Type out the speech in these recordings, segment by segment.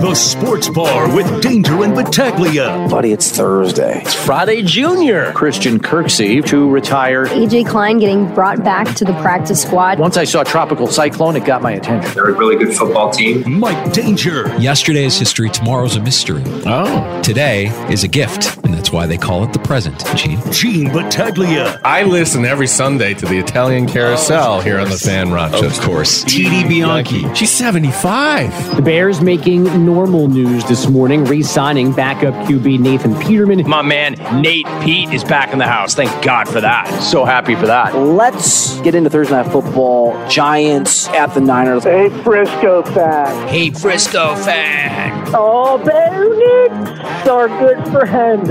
The Sports Bar with Danger and Battaglia. Buddy, it's Thursday. It's Friday Junior. Christian Kirksey to retire. AJ Klein getting brought back to the practice squad. Once I saw Tropical Cyclone, it got my attention. They're a really good football team. Mike Danger. Yesterday is history, tomorrow's a mystery. Oh. Today is a gift, and that's why they call it the present, Gene. Gene Battaglia. I listen every Sunday to the Italian Carousel oh, here on the Fan Rochester. Of course. TD Bianchi. She's 75. The Bears making normal news this morning, re signing backup QB Nathan Peterman. My man, Nate Pete, is back in the house. Thank God for that. So happy for that. Let's get into Thursday Night Football. Giants at the Niners. Hey, Frisco fan. Hey, Frisco fan. Oh, Bo Nix, our good friend.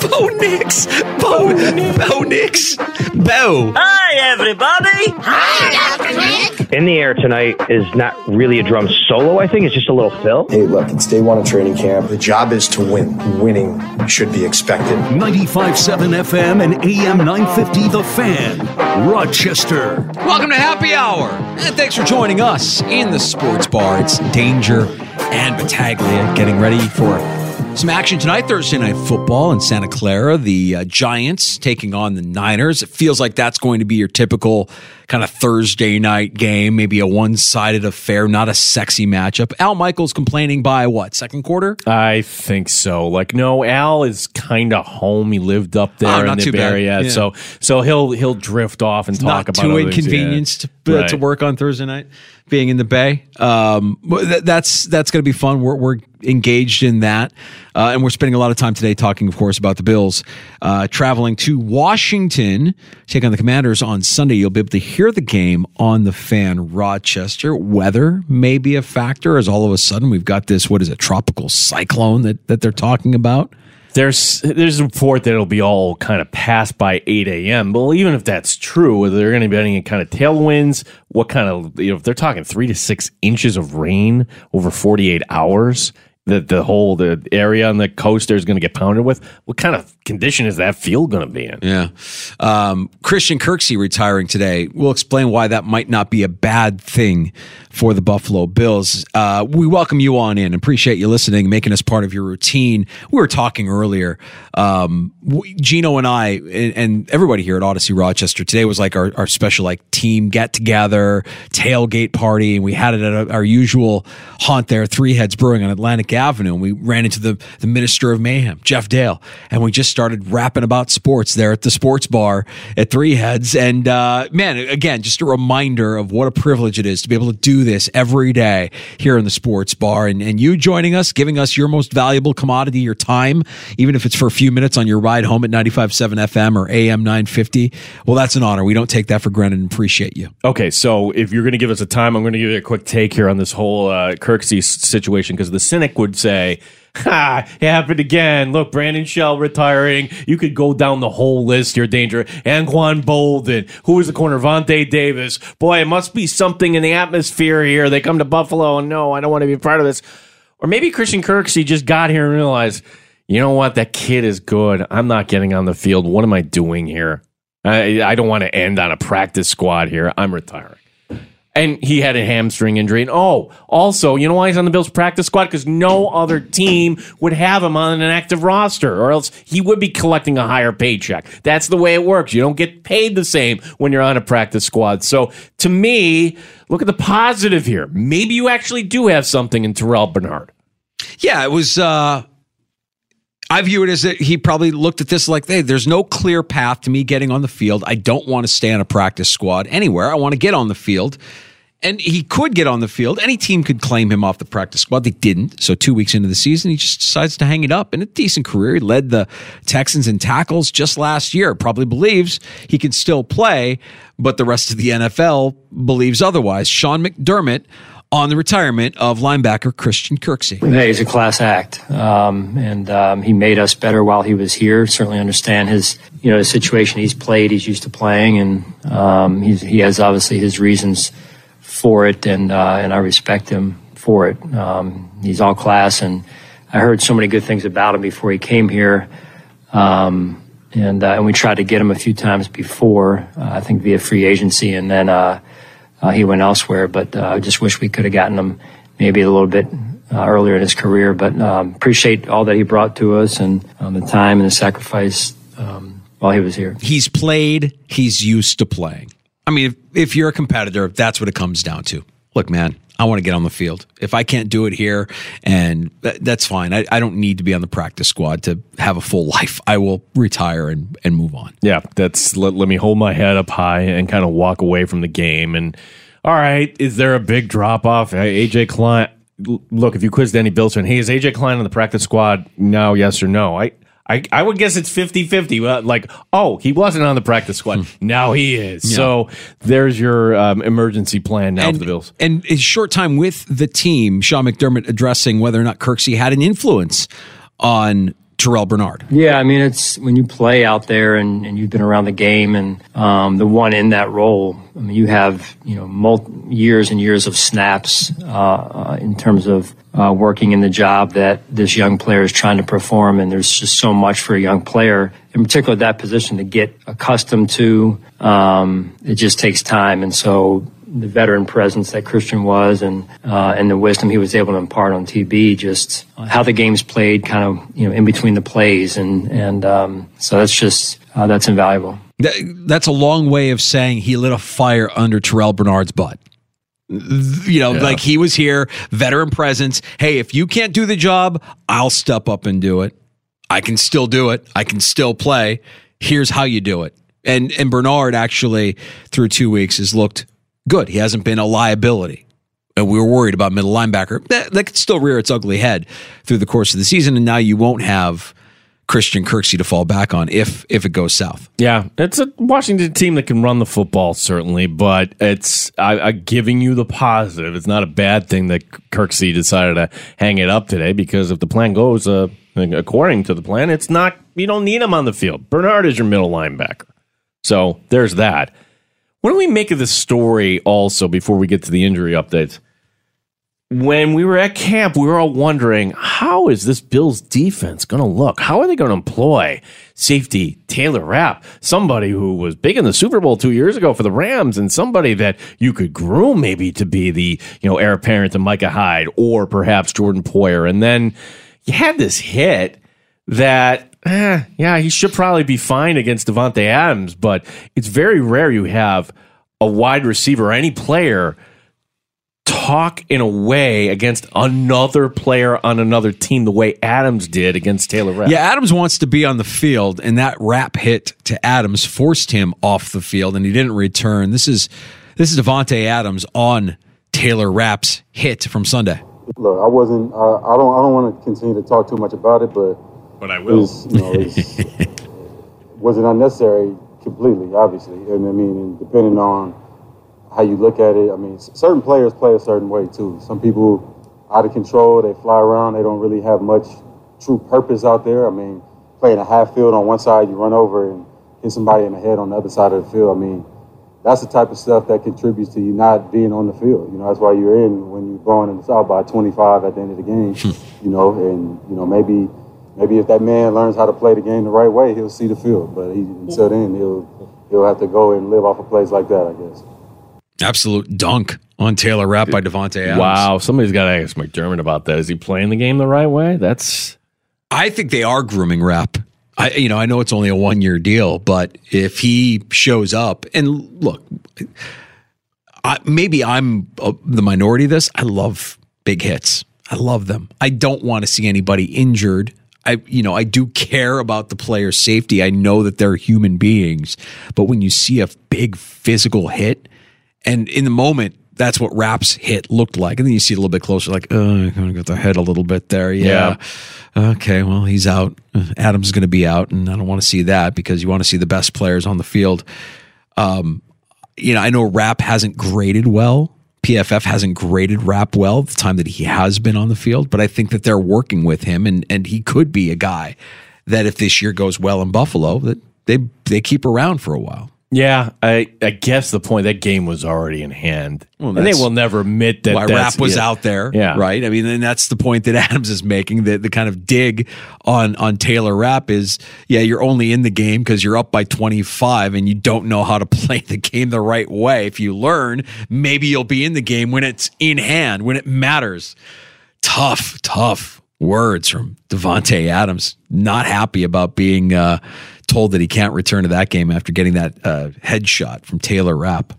Bo Nix. Bo, Bo Nix. Bo. Hi, everybody. Hi, Dr. Nick. In the air tonight is not really a drum solo, I think. It's just a little fill. Hey, look, it's day one of training camp. The job is to win. Winning should be expected. 95.7 FM and AM 950 The Fan, Rochester. Welcome to Happy Hour. And thanks for joining us in the Sports Bar. It's Danger and Battaglia getting ready for some action tonight, Thursday night football in Santa Clara. The uh, Giants taking on the Niners. It feels like that's going to be your typical kind of Thursday night game, maybe a one sided affair, not a sexy matchup. Al Michaels complaining by what, second quarter? I think so. Like, no, Al is kind of home. He lived up there oh, in the area. Yeah. So so he'll he'll drift off and it's talk about too inconvenienced yeah. right. to work on Thursday night being in the Bay. Um, that's that's going to be fun. We're, we're engaged in that, uh, and we're spending a lot of time today talking, of course, about the Bills uh, traveling to Washington, take on the Commanders on Sunday. You'll be able to hear the game on the Fan Rochester. Weather may be a factor, as all of a sudden we've got this what is it, tropical cyclone that that they're talking about. There's there's a report that it'll be all kind of passed by 8 a.m. Well, even if that's true, are there going to be any kind of tailwinds? What kind of you know if they're talking three to six inches of rain over 48 hours? That the whole the area on the coast there is going to get pounded with. What kind of condition is that field going to be in? Yeah, um, Christian Kirksey retiring today. We'll explain why that might not be a bad thing for the Buffalo Bills. Uh, we welcome you on in. Appreciate you listening, making us part of your routine. We were talking earlier. Um, Gino and I and, and, everybody here at Audacy Rochester today was like our, our special like team get together tailgate party, and we had it at our usual haunt there, Three Heads Brewing on Atlantic Avenue. And we ran into the the Minister of Mayhem, Jeff Dale, and we just started rapping about sports there at the sports bar at Three Heads. And uh, man, again, just a reminder of what a privilege it is to be able to do this every day here in the sports bar. And, and you joining us, giving us your most valuable commodity, your time, even if it's for a few minutes on your ride home at 95.7 FM or AM 950. Well, that's an honor. We don't take that for granted and appreciate you. Okay, so if you're going to give us a time, I'm going to give you a quick take here on this whole uh, Kirksey situation because the cynic say, Ha, it happened again. Look, Brandon Shell retiring. You could go down the whole list here, Danger. Anquan Boldin. Who is the corner? Vontae Davis. Boy, it must be something in the atmosphere here. They come to Buffalo and no, I don't want to be part of this. Or maybe Christian Kirksey just got here and realized, you know what? That kid is good. I'm not getting on the field. What am I doing here? I, I don't want to end on a practice squad here. I'm retiring. And he had a hamstring injury. And oh, also, you know why he's on the Bills practice squad? Because no other team would have him on an active roster, or else he would be collecting a higher paycheck. That's the way it works. You don't get paid the same when you're on a practice squad. So to me, look at the positive here. Maybe you actually do have something in Terrell Bernard. Yeah, it was. uh I view it as that he probably looked at this like, hey, there's no clear path to me getting on the field. I don't want to stay on a practice squad anywhere. I want to get on the field. And he could get on the field. Any team could claim him off the practice squad. They didn't. So two weeks into the season, he just decides to hang it up. In a decent career, he led the Texans in tackles just last year. Probably believes he can still play, but the rest of the NFL believes otherwise. Sean McDermott on the retirement of linebacker Christian Kirksey. Hey, he's a class act, um, and um, he made us better while he was here. Certainly understand his, you know, situation he's played, he's used to playing, and um, he has obviously his reasons for it, and uh, and I respect him for it. Um, he's all class, and I heard so many good things about him before he came here. Um, and, uh, and we tried to get him a few times before, uh, I think via free agency, and then uh, he went elsewhere. But uh, I just wish we could have gotten him maybe a little bit uh, earlier in his career. But um, appreciate all that he brought to us and um, the time and the sacrifice um, while he was here. He's played. He's used to playing. I mean, if, if you're a competitor, that's what it comes down to. Look, man, I want to get on the field. If I can't do it here, and that's fine. I, I, don't need to be on the practice squad to have a full life. I will retire and, and move on. Yeah, that's let, let me hold my head up high and kind of walk away from the game. And all right, is there a big drop off? AJ Klein. Look, if you quizzed any Bills fan, hey, is AJ Klein on the practice squad now? Yes or no? I I, I would guess it's 50 50. Like, oh, he wasn't on the practice squad. Hmm. now he is. Yeah. So there's your um, emergency plan now and, for the Bills. And his short time with the team, Sean McDermott addressing whether or not Kirksey had an influence on Terrell Bernard. Yeah, I mean, it's when you play out there and, and you've been around the game and um, the one in that role, I mean, you have, you know, multi- years and years of snaps uh, uh, in terms of uh, working in the job that this young player is trying to perform. And there's just so much for a young player, in particular that position, to get accustomed to. Um, it just takes time. And so the veteran presence that Christian was and uh, and the wisdom he was able to impart on TB, just how the game's played, kind of you know in between the plays, and and um, so that's just uh, that's invaluable. That, that's a long way of saying he lit a fire under Terrell Bernard's butt. You know, yeah. like he was here, veteran presence. Hey, if you can't do the job, I'll step up and do it. I can still do it. I can still play. Here's how you do it. And and Bernard actually through two weeks has looked good. He hasn't been a liability. And we were worried about middle linebacker. That, that could still rear its ugly head through the course of the season. And now you won't have Christian Kirksey to fall back on if if it goes south. Yeah, it's a Washington team that can run the football certainly, but it's I, I giving you the positive. It's not a bad thing that Kirksey decided to hang it up today because if the plan goes uh, according to the plan, it's not you don't need him on the field. Bernard is your middle linebacker, so there's that. What do we make of the story also before we get to the injury updates? When we were at camp, we were all wondering how is this Bills defense going to look? How are they going to employ safety Taylor Rapp, somebody who was big in the Super Bowl two years ago for the Rams, and somebody that you could groom maybe to be the you know heir apparent to Micah Hyde or perhaps Jordan Poyer, and then you had this hit that eh, yeah, he should probably be fine against Davante Adams, but it's very rare you have a wide receiver or any player talk in a way against another player on another team the way Adams did against Taylor Rapp. Yeah, Adams wants to be on the field, and that Rapp hit to Adams forced him off the field, and he didn't return. This is this is Davante Adams on Taylor Rapp's hit from Sunday. Look, I wasn't. Uh, I don't. I don't want to continue to talk too much about it, but but I will. you know, was it unnecessary? Completely, obviously, and I mean, and depending on how you look at it, I mean, certain players play a certain way too. Some people out of control, they fly around, they don't really have much true purpose out there. I mean, playing a half field on one side, you run over and hit somebody in the head on the other side of the field. I mean, that's the type of stuff that contributes to you not being on the field. You know, that's why you're in when you're blowing in the south by 25 at the end of the game. Hmm. you know, and you know maybe maybe if that man learns how to play the game the right way, he'll see the field. But he, until then, he'll he'll have to go and live off a place like that, I guess. Absolute dunk on Taylor Rapp by Davante Adams. Wow, somebody's got to ask McDermott about that. Is he playing the game the right way? That's. I think they are grooming Rapp. I, you know, I know it's only a one year deal, but if he shows up and look, I, maybe I'm uh, the minority of this. I love big hits. I love them. I don't want to see anybody injured. I, you know, I do care about the player's safety. I know that they're human beings, but when you see a big physical hit, and in the moment, that's what Rapp's hit looked like, and then you see it a little bit closer, like, oh, I kind of got the head a little bit there. Yeah. yeah. Okay. Well, he's out. Adams is going to be out, and I don't want to see that because you want to see the best players on the field. Um, you know, I know Rapp hasn't graded well PFF hasn't graded Rapp well the time that he has been on the field, but I think that they're working with him and and he could be a guy that if this year goes well in Buffalo, that they they keep around for a while. Yeah, I, I guess the point that game was already in hand, well, and they will never admit that why Rapp was out there. Yeah, right. I mean, and that's the point that Adams is making. The the kind of dig on on Taylor Rapp is, yeah, you're only in the game because you're up by 25 and you don't know how to play the game the right way. If you learn, maybe you'll be in the game when it's in hand, when it matters. Tough, tough words from Davante Adams. Not happy about being. Uh, told that he can't return to that game after getting that uh, headshot from Taylor Rapp.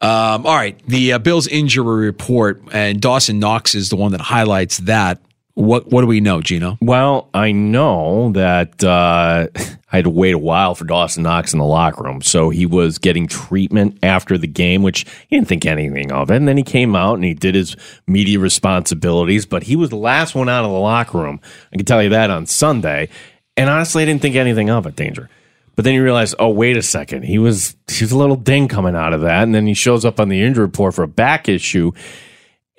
Um, all right, the uh, Bills injury report, and Dawson Knox is the one that highlights that. What what do we know, Gino? Well, I know that uh, I had to wait a while for Dawson Knox in the locker room, so he was getting treatment after the game, which he didn't think anything of. And then he came out and he did his media responsibilities, but he was the last one out of the locker room. I can tell you that on Sunday. And honestly, I didn't think anything of it, Danger. But then you realize, oh, wait a second. He was he's a little ding coming out of that. And then he shows up on the injury report for a back issue.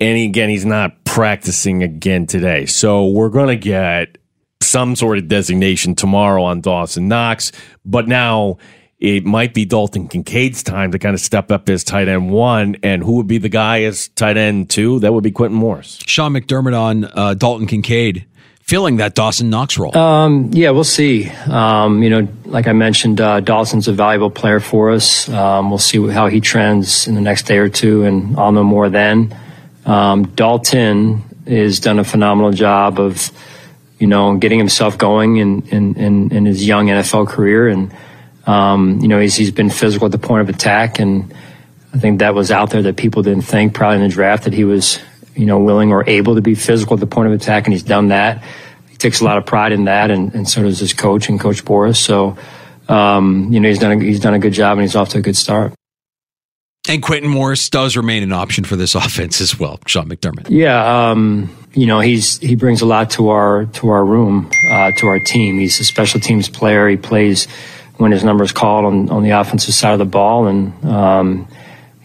And he, again, he's not practicing again today. So we're going to get some sort of designation tomorrow on Dawson Knox. But now it might be Dalton Kincaid's time to kind of step up as tight end one. And who would be the guy as tight end two? That would be Quintin Morris. Sean McDermott on uh, Dalton Kincaid filling that Dawson Knox role? Um, yeah, we'll see. Um, you know, like I mentioned, uh, Dawson's a valuable player for us. Um, we'll see how he trends in the next day or two, and I'll know more then. Um, Dalton has done a phenomenal job of, you know, getting himself going in, in, in, in his young NFL career. And, um, you know, he's, he's been physical at the point of attack. And I think that was out there that people didn't think probably in the draft that he was you know, willing or able to be physical at the point of attack, and he's done that. He takes a lot of pride in that, and, and so does his coach and Coach Boras. So, um, you know, he's done a, he's done a good job, and he's off to a good start. And Quintin Morris does remain an option for this offense as well, Sean McDermott. Yeah, um, you know, he's he brings a lot to our to our room, uh, to our team. He's a special teams player. He plays when his number is called on on the offensive side of the ball, and um,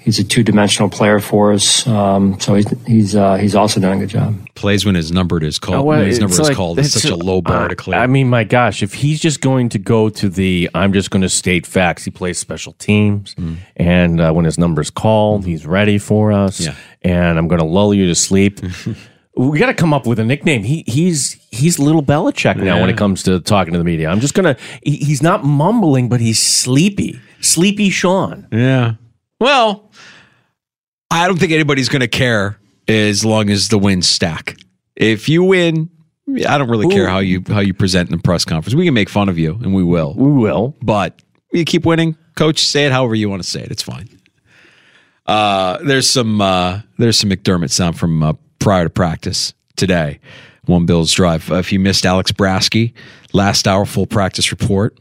he's a two dimensional player for us. Um, so he's he's uh, he's also done a good job. Plays when his number is called. Oh, well, his number like, is called. It's such a low bar uh, to clear. I mean, my gosh, if he's just going to go to the, I'm just going to state facts. He plays special teams, mm. and uh, when his number is called, he's ready for us. Yeah. and I'm going to lull you to sleep. we got to come up with a nickname. He he's he's little Belichick now yeah. when it comes to talking to the media. I'm just gonna. He, he's not mumbling, but he's sleepy. Sleepy Sean. Yeah. Well, I don't think anybody's going to care as long as the wins stack. If you win, I don't really Ooh. care how you how you present in the press conference. We can make fun of you, and we will. We will. But you keep winning, coach. Say it however you want to say it. It's fine. Uh, there's some uh, there's some McDermott sound from uh, prior to practice today. One Bills drive. If you missed Alex Brasky, last hour full practice report.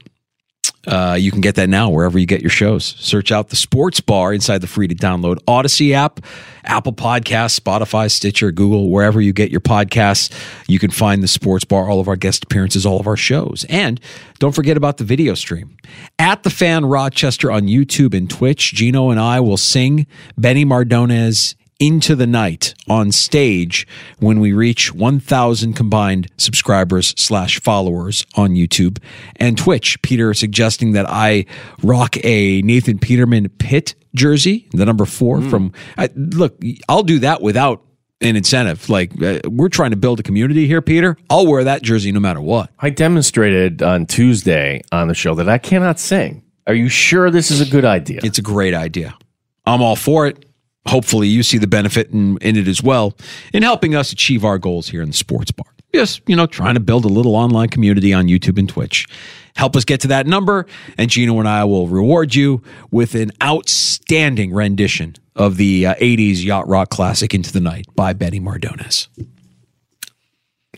Uh, you can get that now wherever you get your shows. Search out the Sports Bar inside the free to download Audacy app, Apple Podcasts, Spotify, Stitcher, Google, wherever you get your podcasts. You can find the Sports Bar, all of our guest appearances, all of our shows. And don't forget about the video stream. At the Fan Rochester on YouTube and Twitch, Gino and I will sing Benny Mardones into the night on stage when we reach 1,000 combined subscribers slash followers on YouTube and Twitch. Peter suggesting that I rock a Nathan Peterman Pitt jersey, the number four mm. from. I, look, I'll do that without an incentive. Like uh, we're trying to build a community here, Peter. I'll wear that jersey no matter what. I demonstrated on Tuesday on the show that I cannot sing. Are you sure this is a good idea? It's a great idea. I'm all for it. Hopefully, you see the benefit in, in it as well in helping us achieve our goals here in the sports bar. Just, you know, trying to build a little online community on YouTube and Twitch. Help us get to that number, and Gino and I will reward you with an outstanding rendition of the uh, 80s Yacht Rock classic Into the Night by Benny Mardones.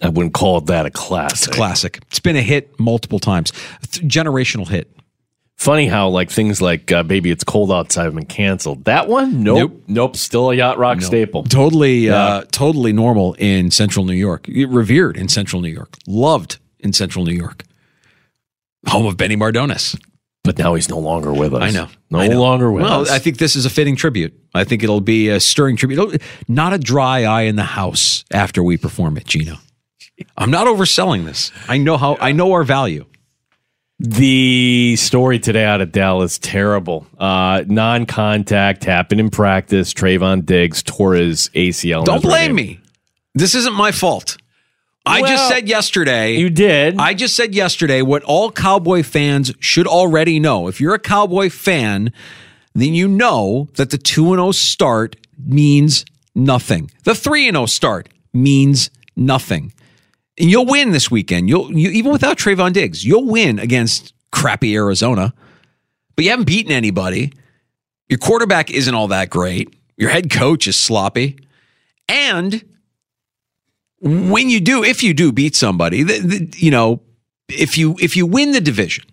I wouldn't call that a classic. It's a classic. It's been a hit multiple times. Th- generational hit. Funny how like things like uh, "Baby It's Cold Outside" have been canceled. That one, nope, nope, nope still a yacht rock nope. staple. Totally, yeah. uh, totally normal in Central New York. Revered in Central New York. Loved in Central New York. Home of Benny Mardones. But now he's no longer with us. I know. No I know. longer with us. well, us. I think this is a fitting tribute. I think it'll be a stirring tribute. Not a dry eye in the house after we perform it, Gino. I'm not overselling this. I know how I know our value. The story today out of Dallas terrible. Uh, non-contact happened in practice. Trevon Diggs tore his ACL. Don't blame me. This isn't my fault. I Well, just said yesterday. You did. I just said yesterday what all Cowboy fans should already know. If you're a Cowboy fan, then you know that the 2 0 start means nothing. The 3 0 start means nothing. And you'll win this weekend. You'll you, even without Trevon Diggs, you'll win against crappy Arizona. But you haven't beaten anybody. Your quarterback isn't all that great. Your head coach is sloppy. And when you do, if you do beat somebody, the, the, you know, if you if you win the division,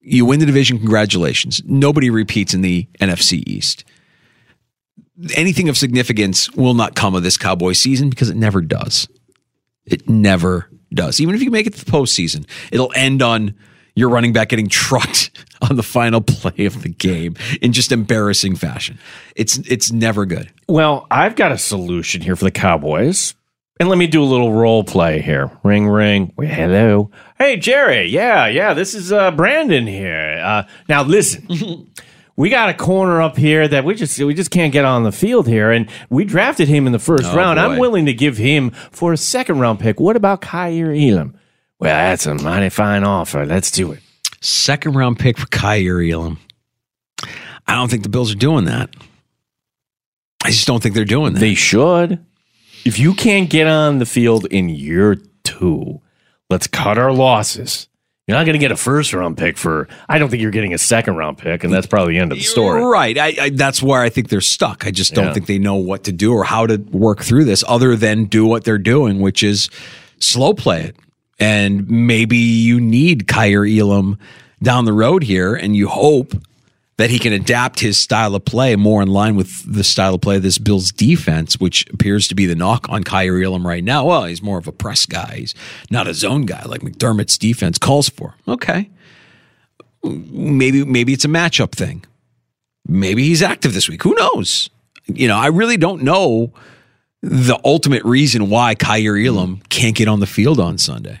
you win the division. Congratulations. Nobody repeats in the NFC East. Anything of significance will not come of this Cowboy season because it never does. It never does. Even if you make it to the postseason, it'll end on your running back getting trucked on the final play of the game in just embarrassing fashion. It's it's never good. Well, I've got a solution here for the Cowboys. And let me do a little role play here. Ring, ring. Well, hello. Hey, Jerry. Yeah, yeah. This is uh, Brandon here. Uh, now, listen. we got a corner up here that we just we just can't get on the field here, and we drafted him in the first Oh, round. boy. I'm willing to give him for a second round pick. What about Kaiir Elam? Well, that's a mighty fine offer. Let's do it. Second round pick for Kaiir Elam. I don't think the Bills are doing that. I just don't think they're doing that. They should. If you can't get on the field in year two, let's cut our losses. You're not going to get a first round pick for. I don't think you're getting a second round pick, and that's probably the end of the story. Right. I, I, that's where I think they're stuck. I just don't Yeah. think they know what to do or how to work through this other than do what they're doing, which is slow play it. And maybe you need Kaiir Elam down the road here, and you hope that he can adapt his style of play more in line with the style of play of this Bills defense, which appears to be the knock on Kaiir Elam right now. Well, he's more of a press guy. He's not a zone guy like McDermott's defense calls for. Okay. Maybe maybe it's a matchup thing. Maybe he's active this week. Who knows? You know, I really don't know the ultimate reason why Kaiir Elam can't get on the field on Sunday.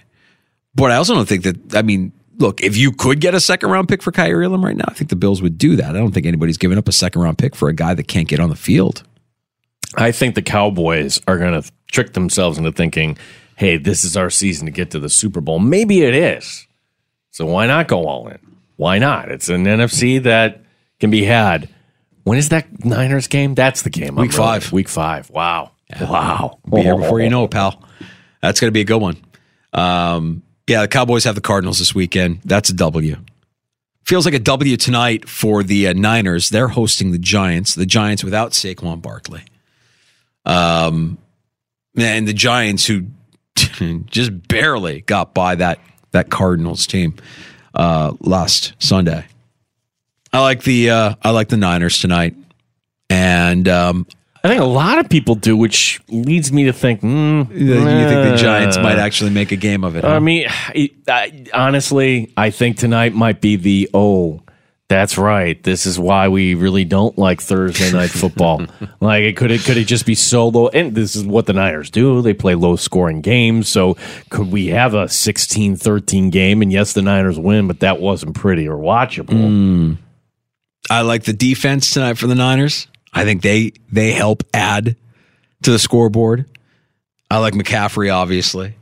But I also don't think that. I mean, look, if you could get a second round pick for Kaiir Elam right now, I think the Bills would do that. I don't think anybody's giving up a second round pick for a guy that can't get on the field. I think the Cowboys are going to trick themselves into thinking, hey, this is our season to get to the Super Bowl. Maybe it is. So why not go all in? Why not? It's an NFC that can be had. When is that Niners game? That's the game. I'm Week really- five. Week five. Wow. Wow. Be here before you know it, pal. That's going to be a good one. Um, yeah, the Cowboys have the Cardinals this weekend. That's a W. Feels like a W tonight for the uh, Niners. They're hosting the Giants. The Giants without Saquon Barkley. Um, and the Giants who just barely got by that that Cardinals team uh, last Sunday. I like the uh, I like the Niners tonight, and um, I think a lot of people do, which leads me to think, mm, you think the Giants uh, might actually make a game of it. I huh? mean, I, I- honestly, I think tonight might be the oh, that's right. This is why we really don't like Thursday night football. like it could it could it just be so low? And this is what the Niners do. They play low scoring games. So could we have a 16-13 game? And yes, the Niners win, but that wasn't pretty or watchable. Mm. I like the defense tonight for the Niners. I think they they help add to the scoreboard. I like McCaffrey, obviously.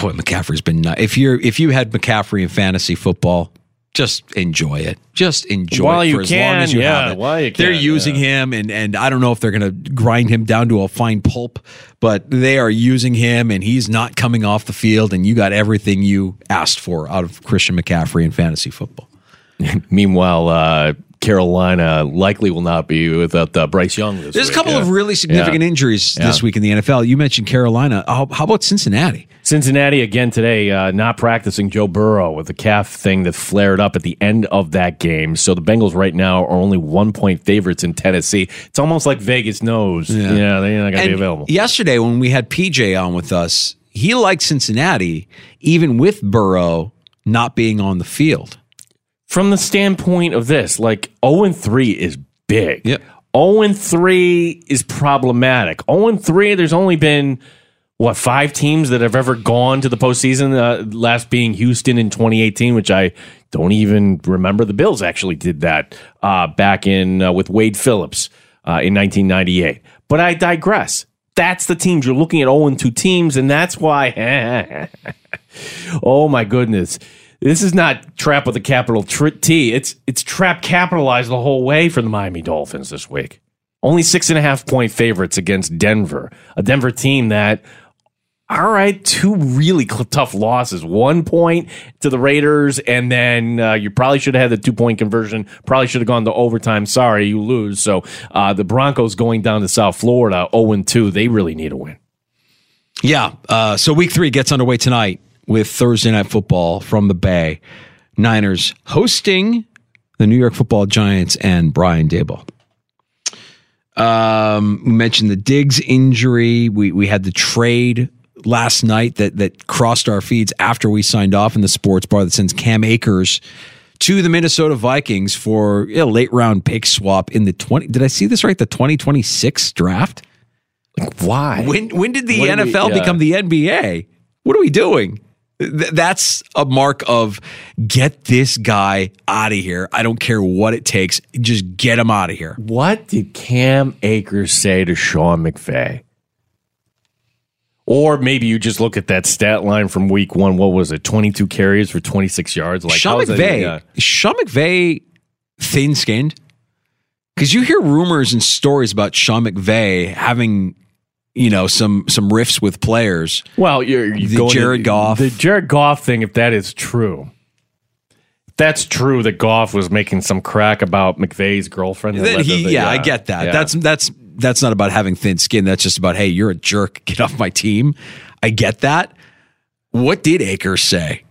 Boy, McCaffrey's been nice. If you're if you had McCaffrey in fantasy football, just enjoy it. Just enjoy While it you for as can, long as you yeah, have it. while you they're using yeah. him, and and I don't know if they're going to grind him down to a fine pulp, but they are using him, and he's not coming off the field, and you got everything you asked for out of Christian McCaffrey in fantasy football. Meanwhile, uh, Carolina likely will not be without uh, Bryce Young. This There's a couple yeah. of really significant Yeah. injuries Yeah. this week in the NFL. You mentioned Carolina. How, how about Cincinnati? Cincinnati again today, uh, not practicing Joe Burrow with the calf thing that flared up at the end of that game. So the Bengals right now are only one point favorites in Tennessee. It's almost like Vegas knows. Yeah, Yeah. they're not going to be available. Yesterday, when we had PJ on with us, he liked Cincinnati, even with Burrow not being on the field. From the standpoint of this, like 0 and 3 is big. Yep. 0 and 3 is problematic. 0 and 3, there's only been what five teams that have ever gone to the postseason. Uh, last being Houston in 2018, which I don't even remember. The Bills actually did that uh, back in uh, with Wade Phillips uh, in 1998. But I digress. That's the teams you're looking at 0 and 2 teams, and that's why. oh my goodness. This is not trap with a capital T. It's it's trap capitalized the whole way for the Miami Dolphins this week. Only six and a half point favorites against Denver, a Denver team that, all right, two really tough losses. One point to the Raiders, and then uh, you probably should have had the two point conversion. Probably should have gone to overtime. Sorry, you lose. So uh, the Broncos going down to South Florida, zero and two. They really need a win. Yeah. Uh, so week three gets underway tonight with Thursday night football from the Bay. Niners hosting the New York Football Giants and Brian Daboll. Um, we mentioned the Diggs injury. We we had the trade last night that that crossed our feeds after we signed off in the sports bar that sends Cam Akers to the Minnesota Vikings for a late round pick swap in the twenty. Did I see this right? The twenty twenty six draft. Like why? When when did the What did we- NFL yeah. become the NBA? What are we doing? Th- that's a mark of get this guy out of here. I don't care what it takes. Just get him out of here. What did Cam Akers say to Sean McVay? Or maybe you just look at that stat line from week one. What was it? 22 carries for 26 yards? Like Sean how is that- McVay, yeah. Sean McVay thin skinned? Because you hear rumors and stories about Sean McVay having, you know, some some riffs with players. Well, you're, you're The Jared to- Goff. The Jared Goff thing, if that is true, that's true that Goff was making some crack about McVay's girlfriend. that Then led to he, the- yeah, I uh, get that. yeah. That's that's that's not about having thin skin. That's just about hey, you're a jerk. Get off my team. I get that. What did Akers say?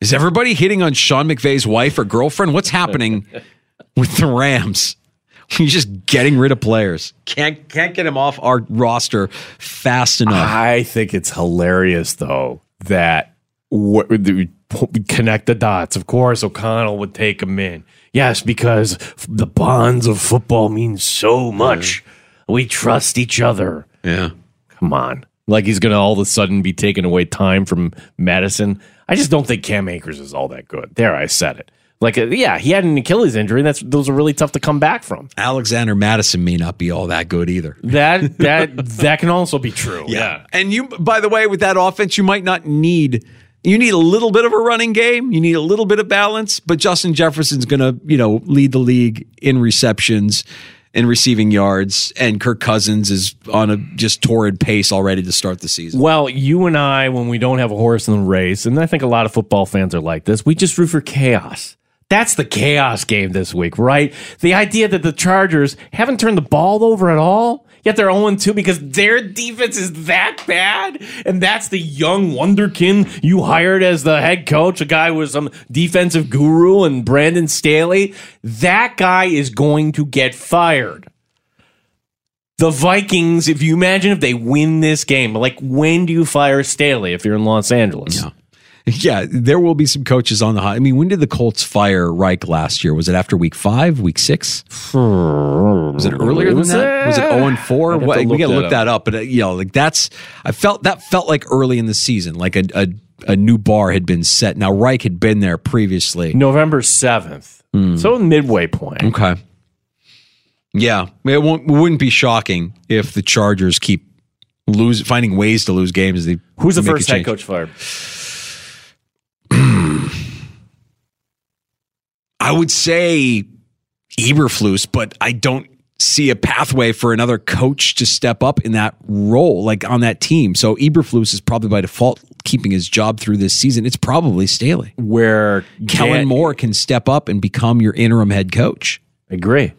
Is everybody hitting on Sean McVay's wife or girlfriend? What's happening with the Rams? He's just getting rid of players. Can't can't get him off our roster fast enough. I think it's hilarious though that what, connect the dots. Of course, O'Connell would take him in. Yes, because the bonds of football mean so much. We trust each other. Yeah. Come on. Like he's going to all of a sudden be taking away time from Mattison. I just don't think Cam Akers is all that good. There, I said it. Like, uh, yeah, he had an Achilles injury. And that's those are really tough to come back from. Alexander Mattison may not be all that good either. That that that can also be true. Yeah. And you, by the way, with that offense, you might not need. You need a little bit of a running game. You need a little bit of balance, but Justin Jefferson's going to, you know, lead the league in receptions in receiving yards, and Kirk Cousins is on a just torrid pace already to start the season. Well, you and I, when we don't have a horse in the race, and I think a lot of football fans are like this, we just root for chaos. That's the chaos game this week, right? The idea that the Chargers haven't turned the ball over at all, yet they're 0 2 because their defense is that bad. And that's the young wonderkin you hired as the head coach, a guy with some defensive guru and Brandon Staley. That guy is going to get fired. The Vikings, if you imagine if they win this game, like when do you fire Staley if you're in Los Angeles? Yeah. Yeah, there will be some coaches on the hot. I mean, when did the Colts fire Reich last year? Was it after week five, week six? Was it earlier than that? Was it zero and four? have to What- We got to look up. that up. But uh, you know, like that's I felt that felt like early in the season, like a a, a new bar had been set. Now Reich had been there previously. November 7th. So midway point. Okay. Yeah, it, won't, it wouldn't be shocking if the Chargers keep lose finding ways to lose games. They Who's the first head coach fired? I would say Eberflus, but I don't see a pathway for another coach to step up in that role, like on that team. So Eberflus is probably by default keeping his job through this season. It's probably Staley, where Kellen Moore can step up and become your interim head coach. Agree.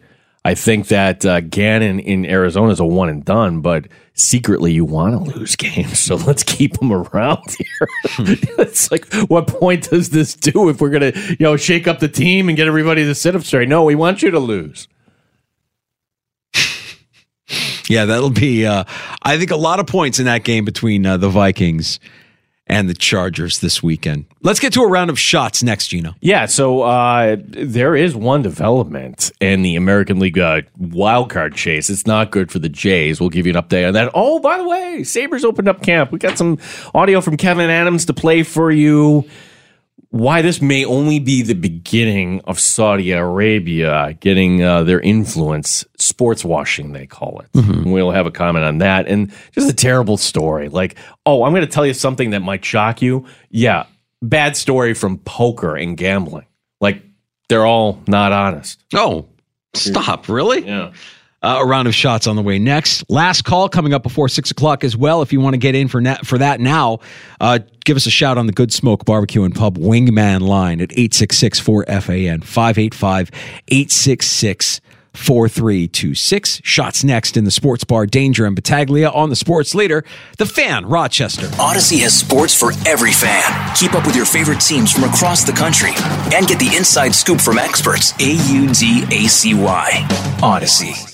I think that uh, Gannon in Arizona is a one and done, but secretly you want to lose games, so let's keep him around here. it's like, what point does this do if we're gonna, you know, shake up the team and get everybody to sit up straight? No, we want you to lose. Yeah, that'll be, uh, I think, a lot of points in that game between uh, the Vikings and the Chargers this weekend. Let's get to a round of shots next, Gino. Yeah, so uh, there is one development in the American League uh, wildcard chase. It's not good for the Jays. We'll give you an update on that. Oh, by the way, Sabres opened up camp. We got some audio from Kevyn Adams to play for you why this may only be the beginning of Saudi Arabia getting uh, their influence, sports washing, they call it. Mm-hmm. We'll have a comment on that. And just a terrible story. Like, oh, I'm going to tell you something that might shock you. Yeah, bad story from poker and gambling. Like, they're all not honest. Oh, stop. Really? Yeah. Uh, a round of shots on the way next. Last call coming up before six o'clock as well. If you want to get in for for that now, uh, give us a shout on the Good Smoke Barbecue and Pub Wingman line at 866 4FAN 585 866 4326. Shots next in the sports bar Danger and Battaglia on the sports leader, the fan, Rochester. Audacy has sports for every fan. Keep up with your favorite teams from across the country and get the inside scoop from experts. A U D A C Y. Audacy.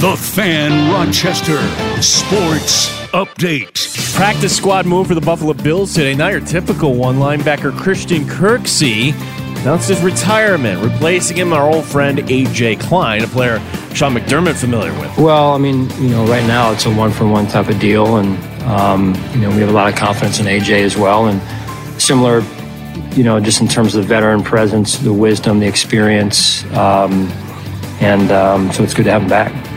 The Fan Rochester Sports Update. Practice squad move for the Buffalo Bills today. Not your typical one. Linebacker Christian Kirksey announced his retirement, replacing him our old friend AJ Klein, a player Sean McDermott familiar with. Well, I mean, you know, right now it's a one for one type of deal, and um, you know we have a lot of confidence in AJ as well, and similar, you know, just in terms of the veteran presence, the wisdom, the experience, um, and um, so it's good to have him back.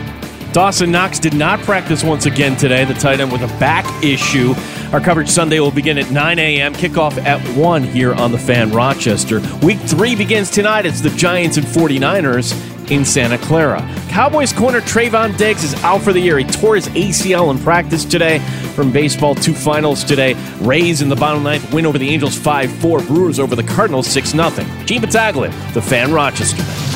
Dawson Knox did not practice once again today, the tight end with a back issue. Our coverage Sunday will begin at 9 a.m., kickoff at 1 here on the Fan Rochester. Week 3 begins tonight. It's the Giants and 49ers in Santa Clara. Cowboys corner Trevon Diggs is out for the year. He tore his ACL in practice today. From baseball, two finals today. Rays in the bottom ninth win over the Angels 5 4. Brewers over the Cardinals 6 0. Gene Battaglia, the Fan Rochester.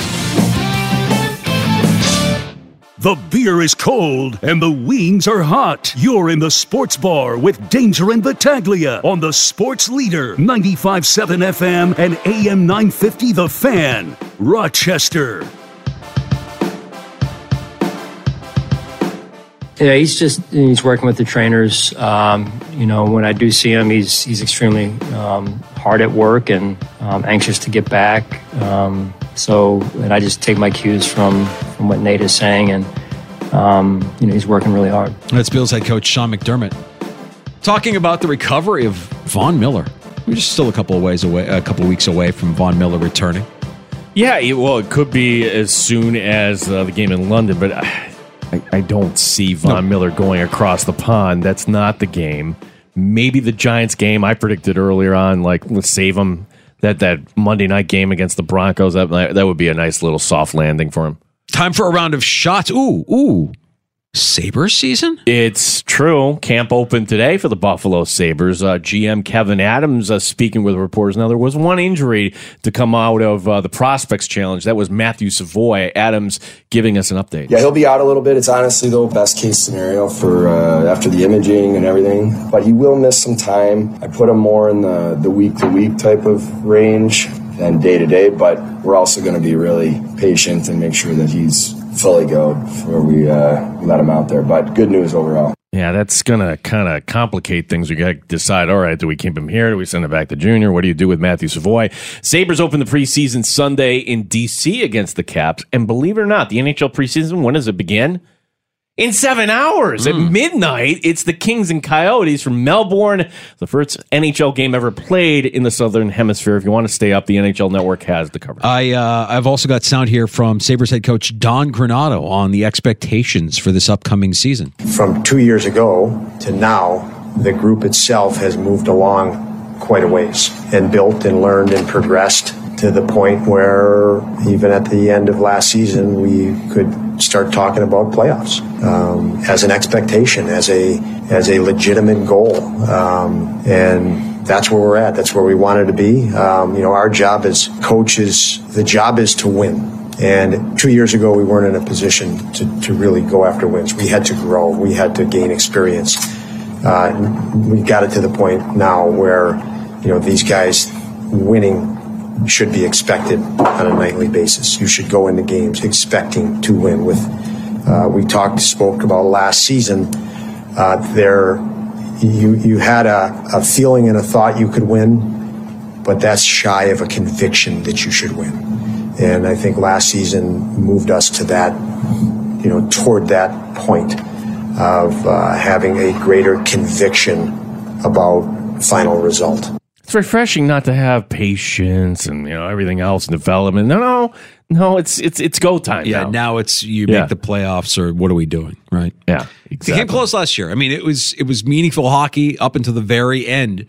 The beer is cold and the wings are hot. You're in the sports bar with Danger and Battaglia on the Sports Leader 95.7 FM and AM 950 The Fan, Rochester. Yeah, he's just he's working with the trainers. Um, you know, when I do see him, he's he's extremely um, hard at work and um, anxious to get back. Um, so, and I just take my cues from from what Nate is saying, and um, you know, he's working really hard. That's Bills head coach Sean McDermott talking about the recovery of Von Miller. We're just still a couple of ways away, a couple of weeks away from Von Miller returning. Yeah, it, well, it could be as soon as uh, the game in London, but I, I don't see Von no. Miller going across the pond. That's not the game. Maybe the Giants game I predicted earlier on, like let's save him that that Monday night game against the Broncos. That that would be a nice little soft landing for him. Time for a round of shots. Ooh, ooh. Sabres season? It's true. Camp opened today for the Buffalo Sabres. Uh, GM Kevyn Adams uh, speaking with reporters. Now, there was one injury to come out of uh, the Prospects Challenge. That was Matthew Savoy. Adams giving us an update. Yeah, he'll be out a little bit. It's honestly, though, best case scenario for uh, after the imaging and everything. But he will miss some time. I put him more in the, the week to week type of range than day to day, but we're also going to be really patient and make sure that he's fully go before we uh, let him out there. But good news overall. Yeah, that's going to kind of complicate things. We got to decide, all right, do we keep him here? Do we send him back to junior? What do you do with Matthew Savoy? Sabres open the preseason Sunday in D.C. against the Caps. And believe it or not, the NHL preseason, when does it begin? In seven hours mm. at hmm. midnight. It's the Kings and Coyotes from Melbourne, the first NHL game ever played in the Southern Hemisphere. If you want to stay up, the NHL Network has the coverage. I uh, I've also got sound here from Sabres head coach Don Granato on the expectations for this upcoming season. From two years ago to now, the group itself has moved along quite a ways and built and learned and progressed to the point where even at the end of last season, we could start talking about playoffs um, as an expectation, as a as a legitimate goal, um, and that's where we're at. That's where we wanted to be. Um, you know, our job as coaches, the job is to win. And two years ago, we weren't in a position to, to really go after wins. We had to grow. We had to gain experience. Uh, we got it to the point now where, you know, these guys winning should be expected on a nightly basis. You should go into games expecting to win. With uh, we talked, spoke about last season. Uh, there, you you had a, a feeling and a thought you could win, but that's shy of a conviction that you should win. And I think last season moved us to that, you know, toward that point of uh, having a greater conviction about final result it's refreshing not to have patience and you know everything else in development. No, no, no. It's it's it's go time. Yeah, now, now it's you yeah. make the playoffs or what are we doing? Right. Yeah, exactly. It came close last year. I mean, it was it was meaningful hockey up until the very end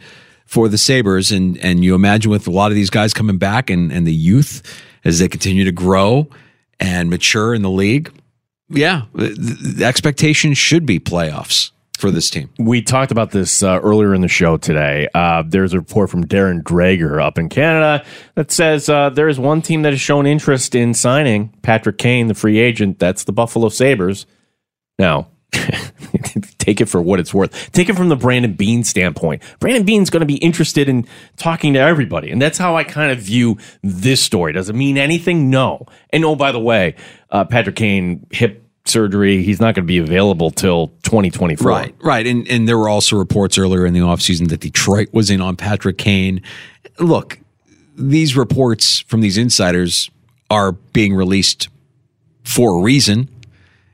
for the Sabres, and and you imagine with a lot of these guys coming back and and the youth as they continue to grow and mature in the league. Yeah, the, the expectation should be playoffs for this team. We talked about this uh, earlier in the show today. Uh, there's a report from Darren Dreger up in Canada that says uh, there is one team that has shown interest in signing Patrick Kane, the free agent. That's the Buffalo Sabres. Now, take it for what it's worth. Take it from the Brandon Beane standpoint. Brandon Beane's going to be interested in talking to everybody. And that's how I kind of view this story. Does it mean anything? No. And oh, by the way, uh, Patrick Kane hip surgery. He's not going to be available till 2024. Right, right. And and there were also reports earlier in the offseason that Detroit was in on Patrick Kane. Look, these reports from these insiders are being released for a reason.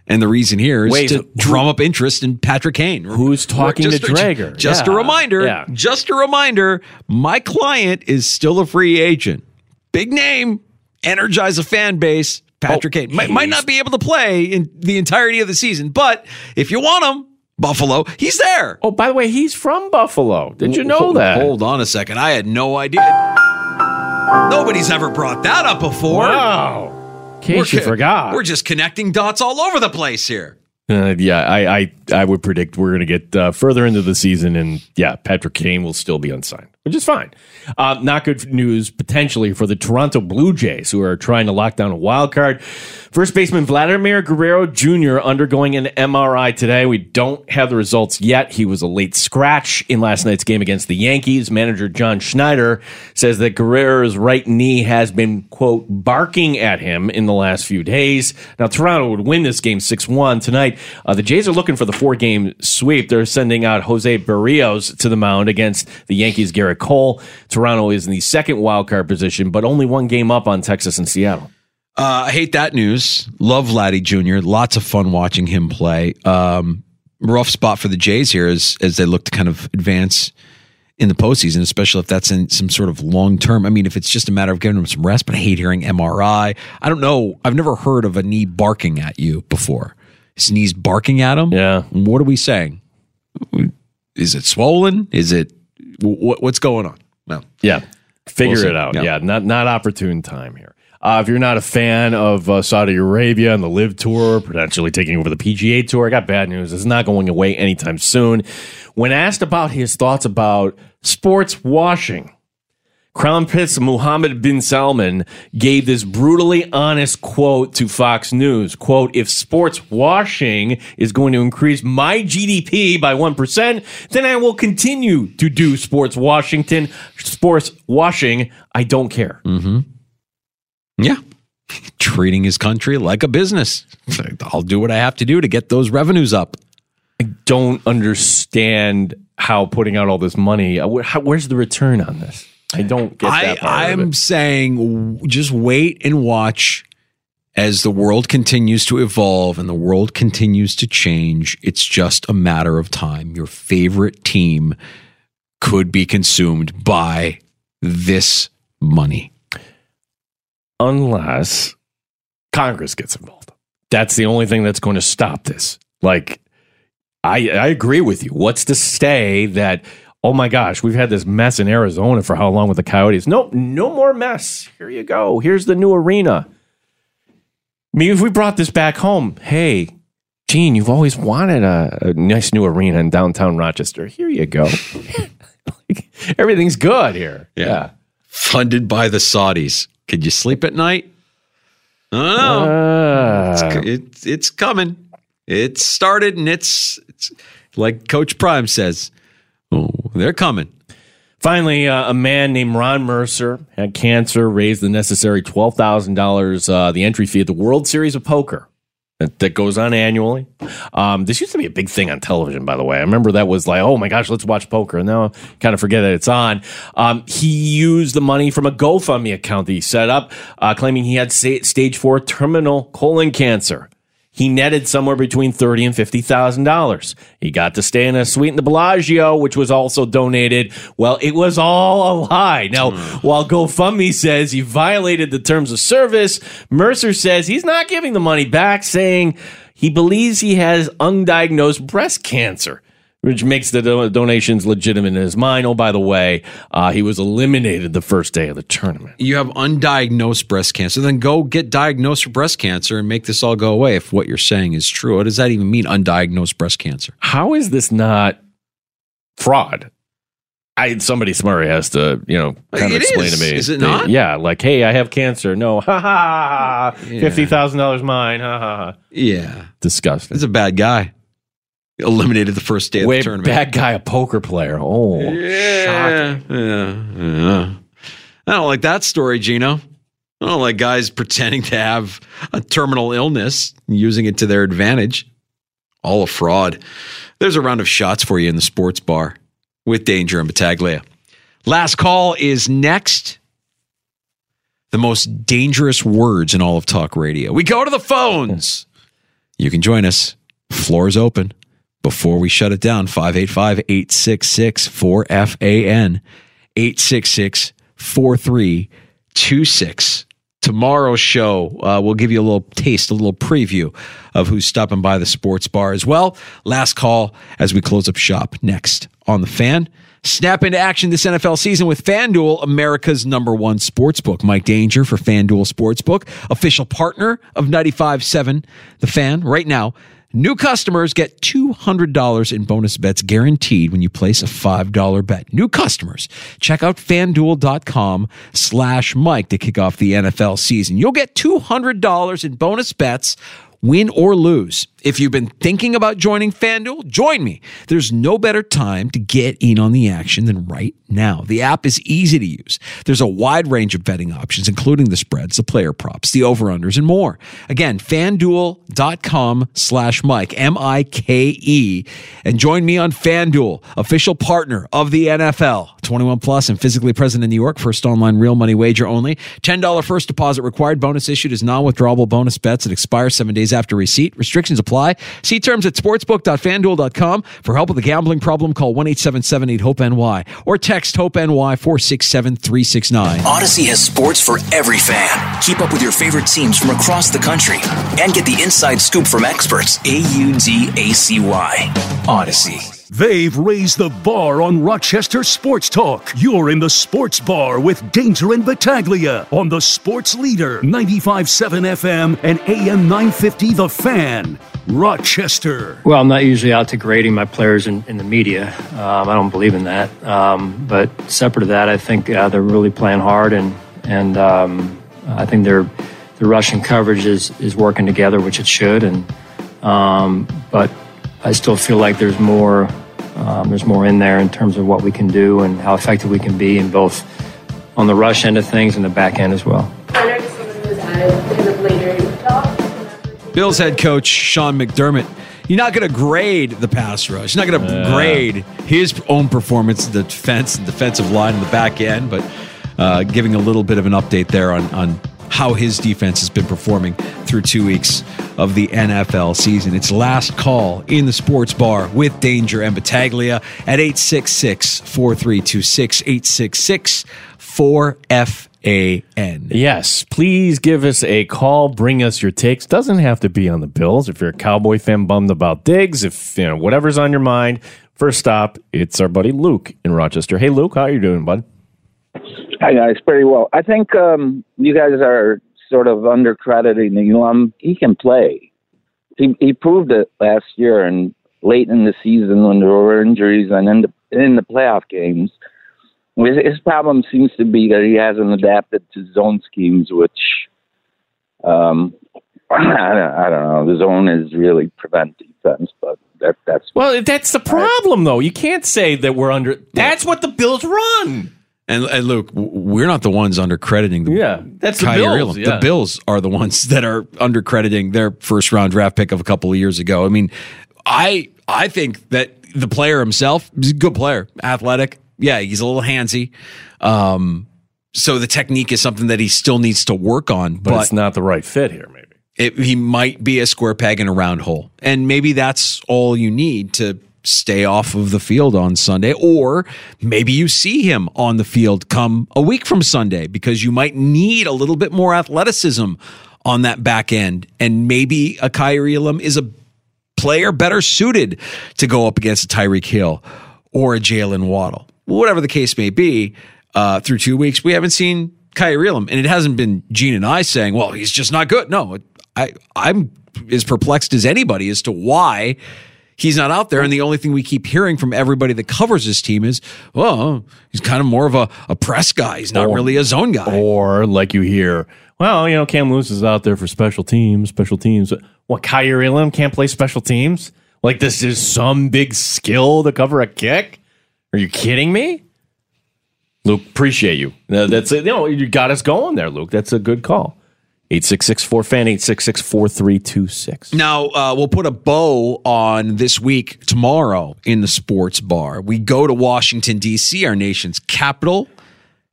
And the reason here is Wait, to who, drum up interest in Patrick Kane. Who's talking just, to Dreger? Just yeah. a reminder. Yeah. Just a reminder. My client is still a free agent. Big name. Energize a fan base. Patrick oh, Kane might, might not be able to play in the entirety of the season, but if you want him, Buffalo, he's there. Oh, by the way, he's from Buffalo. Did you know hold, that? Hold on a second. I had no idea. Nobody's ever brought that up before. Wow. In case we're, you forgot. We're just connecting dots all over the place here. Uh, yeah, I, I I would predict we're going to get uh, further into the season, and yeah, Patrick Kane will still be unsigned. Which is fine. Uh, not good news potentially for the Toronto Blue Jays, who are trying to lock down a wild card. First baseman Vladimir Guerrero Jr. undergoing an MRI today. We don't have the results yet. He was a late scratch in last night's game against the Yankees. Manager John Schneider says that Guerrero's right knee has been, quote, barking at him in the last few days. Now, Toronto would win this game 6 1 tonight. Uh, the Jays are looking for the four game sweep. They're sending out Jose Berrios to the mound against the Yankees' Gerrit Cole. Toronto is in the second wild card position, but only one game up on Texas and Seattle. Uh, I hate that news. Love Vladdy Jr. Lots of fun watching him play. Um, rough spot for the Jays here as as they look to kind of advance in the postseason, especially if that's in some sort of long term. I mean, if it's just a matter of giving them some rest, but I hate hearing MRI. I don't know. I've never heard of a knee barking at you before. His knee's barking at him. Yeah. What are we saying? Is it swollen? Is it what, what's going on? Well, yeah, figure We'll it out. Yeah. Yeah. not not opportune time here. Uh, if you're not a fan of uh, Saudi Arabia and the LIV Tour, potentially taking over the PGA Tour, I got bad news. It's not going away anytime soon. When asked about his thoughts about sports washing, Crown Prince Mohammed bin Salman gave this brutally honest quote to Fox News. Quote, if sports washing is going to increase my GDP by 1%, then I will continue to do sports Washington, sports washing. I don't care. Mm-hmm. Yeah. Treating his country like a business. I'll do what I have to do to get those revenues up. I don't understand how putting out all this money, uh, where's the return on this? I don't get I, that part I'm saying just wait and watch as the world continues to evolve and the world continues to change. It's just a matter of time. Your favorite team could be consumed by this money. unless Congress gets involved. That's the only thing that's going to stop this. Like, I I agree with you. What's to say that? Oh my gosh, we've had this mess in Arizona for how long with the Coyotes? Nope, no more mess. Here you go. Here's the new arena. I mean, if we brought this back home, hey, Gene, you've always wanted a, a nice new arena in downtown Rochester. Here you go. Like, everything's good here. Yeah. Funded by the Saudis. Could you sleep at night? I don't know. Uh, it's, it's, it's coming. It's started and it's, it's like Coach Prime says, oh, they're coming. Finally, uh, a man named Ron Mercer had cancer, raised the necessary twelve thousand dollars, uh, the entry fee at the World Series of Poker that, that goes on annually. Um, this used to be a big thing on television, by the way. I remember that was like, oh my gosh, let's watch poker, and now I kind of forget that it's on. Um, he used the money from a GoFundMe account that he set up, uh, claiming he had sta- stage four terminal colon cancer. He netted somewhere between thirty and fifty thousand dollars. He got to stay in a suite in the Bellagio, which was also donated. Well, it was all a lie. Now, hmm. while GoFundMe says he violated the terms of service, Mercer says he's not giving the money back, saying he believes he has undiagnosed breast cancer. Which makes the do- donations legitimate in his mind. Oh, by the way, uh, he was eliminated the first day of the tournament. You have undiagnosed breast cancer, then go get diagnosed for breast cancer and make this all go away if what you're saying is true. What does that even mean, undiagnosed breast cancer? how is this not fraud? I somebody smart has to, you know, kind of It explain is. to me. Is it They- not? Yeah, like, hey, I have cancer. No, ha ha, ha. Yeah. fifty thousand dollars mine. Ha ha ha. Yeah. Disgusting. He's a bad guy. Eliminated the first day of Way the tournament. bad guy, a poker player. Oh, Yeah, yeah, yeah. I don't like that story, Gino. I don't like guys pretending to have a terminal illness, using it to their advantage. All a fraud. There's a round of shots for you in the sports bar with Danger and Battaglia. Last call is next. The most dangerous words in all of talk radio. We go to the phones. You can join us. Floor is open. Before we shut it down, 585 866 4FAN 866 4326. Tomorrow's show, uh, we'll give you a little taste, a little preview of who's stopping by the sports bar as well. Last call as we close up shop next on the fan. Snap into action this NFL season with FanDuel, America's number one sportsbook. Mike Danger for FanDuel Sportsbook, official partner of 95.7 The Fan. Right now, New customers get $200 in bonus bets guaranteed when you place a $5 bet. New customers, check out fanduel.com slash Mike to kick off the NFL season. You'll get $200 in bonus bets win or lose. If you've been thinking about joining FanDuel, join me. There's no better time to get in on the action than right now. The app is easy to use. There's a wide range of betting options, including the spreads, the player props, the over-unders, and more. Again, fanduel.com slash Mike, M-I-K-E, and join me on FanDuel, official partner of the NFL. 21 plus and physically present in New York. First online real money wager only. $10 first deposit required. Bonus issued is non-withdrawable bonus bets that expire seven days after receipt. Restrictions apply. See terms at sportsbook.fanduel.com. For help with a gambling problem, call 1-877-8-HOPE-NY or text HOPE-NY 467-369. Audacy has sports for every fan. Keep up with your favorite teams from across the country and get the inside scoop from experts. A-U-D-A-C-Y. Audacy. They've raised the bar on Rochester Sports Talk. You're in the Sports Bar with Danger and Battaglia on the Sports Leader 95.7 FM and AM 950 The Fan. Rochester. Well, I'm not usually out to grading my players in, in the media. Um, I don't believe in that. Um, but separate to that, I think uh, they're really playing hard, and and um, I think their the Russian coverage is is working together, which it should. And um, but I still feel like there's more um, there's more in there in terms of what we can do and how effective we can be in both on the rush end of things and the back end as well. Bills head coach Sean McDermott. You're not going to grade the pass rush. You're not going to Yeah. grade his own performance, the defense, the defensive line, and the back end, but uh, giving a little bit of an update there on, on how his defense has been performing through two weeks of the NFL season. It's last call in the sports bar with Danger and Battaglia at 866 4326 866 4FAN. Yes, please give us a call. Bring us your takes. Doesn't have to be on the Bills. If you're a Cowboy fan, bummed about Diggs. If you know whatever's on your mind. First stop, it's our buddy Luke in Rochester. Hey, Luke, how are you doing, bud? Hi guys, pretty well. I think um, you guys are sort of undercrediting Elam. He can play. He he proved it last year and late in the season when there were injuries and in the in the playoff games. His, his problem seems to be that he hasn't adapted to zone schemes, which um, I don't, I don't know. The zone is really prevent defense, but that that's Well, that's the problem, though. You can't say that we're under. That's what the Bills run. And, and Luke, we're not the ones undercrediting the Yeah, that's the Bills, yeah. The Bills are the ones that are undercrediting their first round draft pick of a couple of years ago. I mean, I I think that the player himself is a good player, athletic. Yeah, he's a little handsy. Um, so the technique is something that he still needs to work on, But, it's not the right fit here, maybe. it, he might be a square peg in a round hole. And maybe that's all you need to stay off of the field on Sunday. Or maybe you see him on the field come a week from Sunday because you might need a little bit more athleticism on that back end. And maybe a Kaiir Elam is a player better suited to go up against a Tyreek Hill or a Jaylen Waddle. Whatever the case may be, uh, through two weeks, we haven't seen Kaiir Elam. And it hasn't been Gene and I saying, well, he's just not good. No, I, I'm as perplexed as anybody as to why he's not out there. And the only thing we keep hearing from everybody that covers this team is, well, he's kind of more of a, a press guy. He's not Or- really a zone guy. Or like you hear, well, you know, Cam Lewis is out there for special teams, special teams. What, Kaiir Elam can't play special teams? Like this is some big skill to cover a kick? Are you kidding me? Luke, appreciate you. That's it. You know, you got us going there, Luke. That's a good call. 866 fan 866 4326. Now, uh, we'll put a bow on this week tomorrow in the sports bar. We go to Washington, D.C., our nation's capital.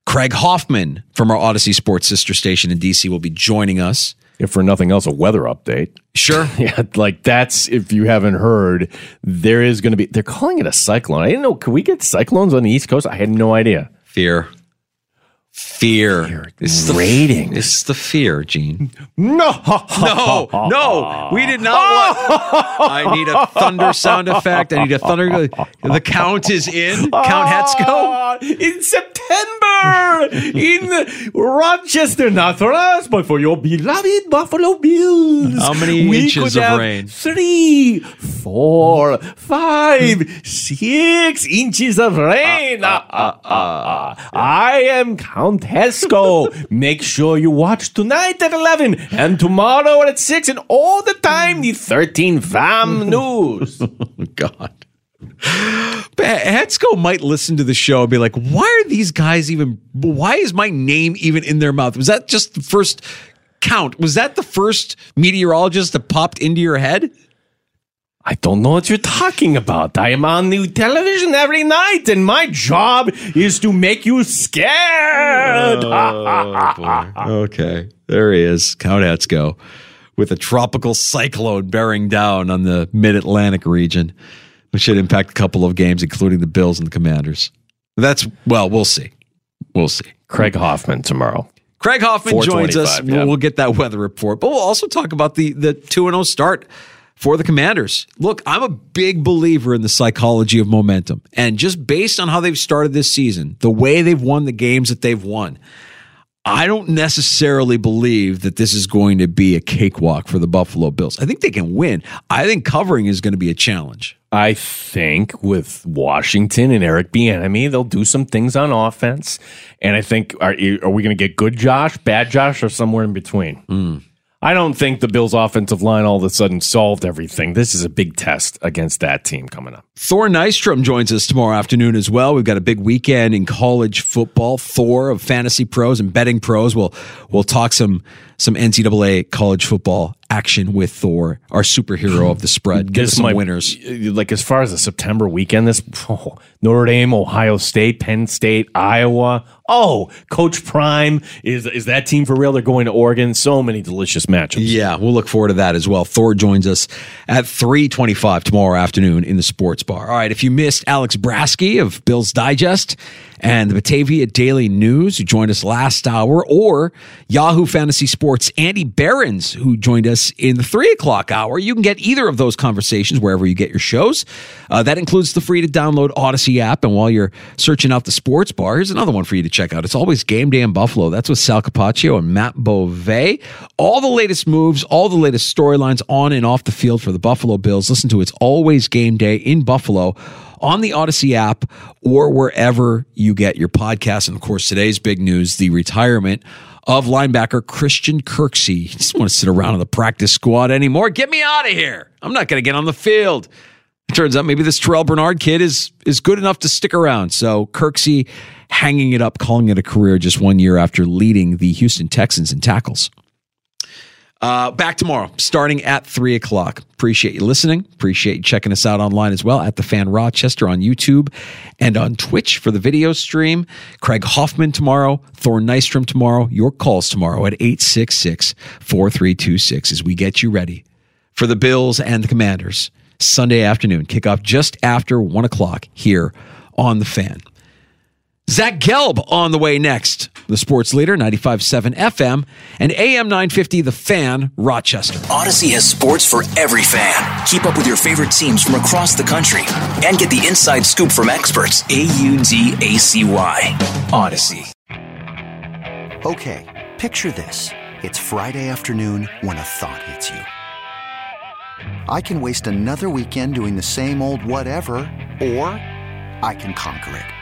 Craig Hoffman from our Audacy Sports sister station in D.C. will be joining us. If for nothing else, a weather update. Sure. Yeah, like that's if you haven't heard, there is going to be. They're calling it a cyclone. I didn't know. Can we get cyclones on the East Coast? I had no idea. Fear. Fear. fear. It's the rating. It's the fear, Gene. No, no, no. We did not want. I need a thunder sound effect. I need a thunder. The count is in. Count Hetsko. in September in Rochester, not for us, but for your beloved Buffalo Bills. How many we inches of rain? Three, four, five, six inches of rain. Ah, ah, ah, ah. I am Count Hetsko. Make sure you watch tonight at 11 and tomorrow at 6 and all the time the 13 Fam News. God. Hetsko might listen to the show and be like, why are these guys even, why is my name even in their mouth? Was that just the first count? Was that the first meteorologist that popped into your head? I don't know what you're talking about. I am on the television every night, and my job is to make you scared. Oh, okay. There he is, Count go with a tropical cyclone bearing down on the mid Atlantic region, which should impact a couple of games, including the Bills and the Commanders. That's, well, we'll see. We'll see. Craig Hoffman tomorrow. Craig Hoffman joins us. 425, yeah. We'll get that weather report, but we'll also talk about the the 2 0 start for the Commanders. Look, I'm a big believer in the psychology of momentum. And just based on how they've started this season, the way they've won the games that they've won, I don't necessarily believe that this is going to be a cakewalk for the Buffalo Bills. I think they can win. I think covering is going to be a challenge. I think with Washington and Eric Bieniemy, they'll do some things on offense, and I think are are we going to get good Josh, bad Josh, or somewhere in between? Hmm. I don't think the Bills' offensive line all of a sudden solved everything. This is a big test against that team coming up. Thor Nystrom joins us tomorrow afternoon as well. We've got a big weekend in college football. Thor of Fantasy Pros and Betting Pros. We'll we'll talk some some NCAA college football action with Thor, our superhero of the spread. Give us some might- winners. Like as far as the September weekend, this oh, Notre Dame, Ohio State, Penn State, Iowa. Oh, Coach Prime is is that team for real? They're going to Oregon. So many delicious matchups. Yeah, we'll look forward to that as well. Thor joins us at 325 tomorrow afternoon in the sports bar. All right, if you missed Alex Brasky of Bills Digest and the Batavia Daily News, who joined us last hour, or Yahoo Fantasy Sports Andy Behrens, who joined us in the three o'clock hour, you can get either of those conversations wherever you get your shows. Uh, that includes the free to download Audacy app. And while you're searching out the sports bar, here's another one for you to check out. It's always Game Day in Buffalo. That's with Sal Capaccio and Matt Bove. All the latest moves, all the latest storylines on and off the field for the Buffalo Bills. Listen to It's Always Game Day in Buffalo on the Audacy app or wherever you get your podcasts. And of course, today's big news the retirement of linebacker Christian Kirksey. He doesn't want to sit around on the practice squad anymore. Get me out of here. I'm not going to get on the field. It turns out maybe this Terrel Bernard kid is is good enough to stick around. So Kirksey hanging it up, calling it a career just one year after leading the Houston Texans in tackles. Uh, back tomorrow, starting at three o'clock. Appreciate you listening. Appreciate you checking us out online as well at the Fan Rochester on YouTube and on Twitch for the video stream. Craig Hoffman tomorrow, Thor Nystrom tomorrow. Your calls tomorrow at 866 4326 as we get you ready for the Bills and the Commanders. Sunday afternoon, kickoff just after one o'clock here on the Fan. Zach Gelb on the way next. The sports leader, 95.7 FM and AM 950, The Fan, Rochester. Audacy has sports for every fan. Keep up with your favorite teams from across the country and get the inside scoop from experts. A U D A C Y. Audacy. Okay, picture this. It's Friday afternoon when a thought hits you. I can waste another weekend doing the same old whatever, or I can conquer it.